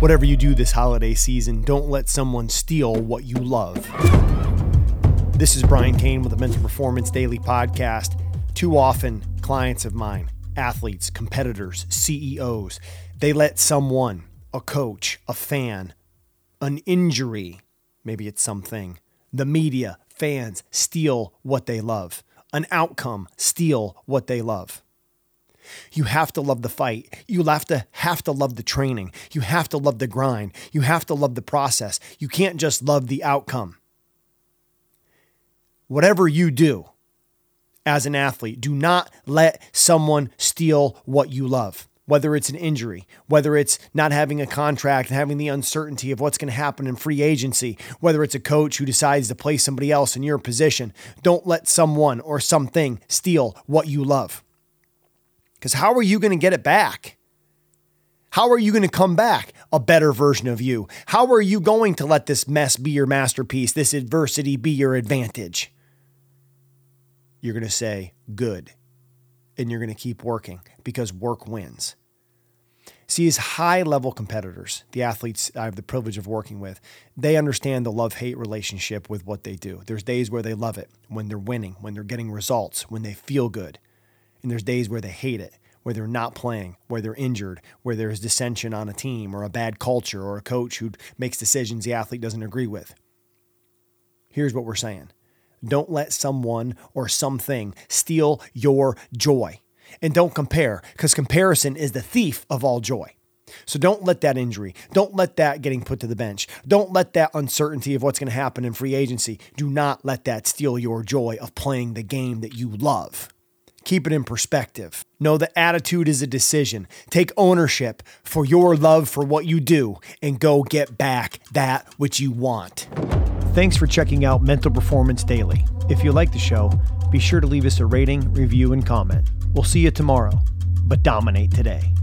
Whatever you do this holiday season, don't let someone steal what you love. This is Brian Cain with the Mental Performance Daily Podcast. Too often, clients of mine, athletes, competitors, CEOs, they let someone, a coach, a fan, an injury, maybe it's something, the media, fans, steal what they love. An outcome, steal what they love. You have to love the fight. You have to have to love the training. You have to love the grind. You have to love the process. You can't just love the outcome. Whatever you do as an athlete, do not let someone steal what you love whether it's an injury, whether it's not having a contract and having the uncertainty of what's going to happen in free agency, whether it's a coach who decides to play somebody else in your position. Don't let someone or something steal what you love. Because how are you going to get it back? How are you going to come back a better version of you? How are you going to let this mess be your masterpiece, this adversity be your advantage? You're going to say, good. And you're going to keep working because work wins. See, as high level competitors, the athletes I have the privilege of working with, they understand the love hate relationship with what they do. There's days where they love it, when they're winning, when they're getting results, when they feel good. And there's days where they hate it, where they're not playing, where they're injured, where there's dissension on a team or a bad culture or a coach who makes decisions the athlete doesn't agree with. Here's what we're saying don't let someone or something steal your joy. And don't compare, because comparison is the thief of all joy. So don't let that injury, don't let that getting put to the bench, don't let that uncertainty of what's going to happen in free agency, do not let that steal your joy of playing the game that you love. Keep it in perspective. Know that attitude is a decision. Take ownership for your love for what you do and go get back that which you want. Thanks for checking out Mental Performance Daily. If you like the show, be sure to leave us a rating, review, and comment. We'll see you tomorrow, but dominate today.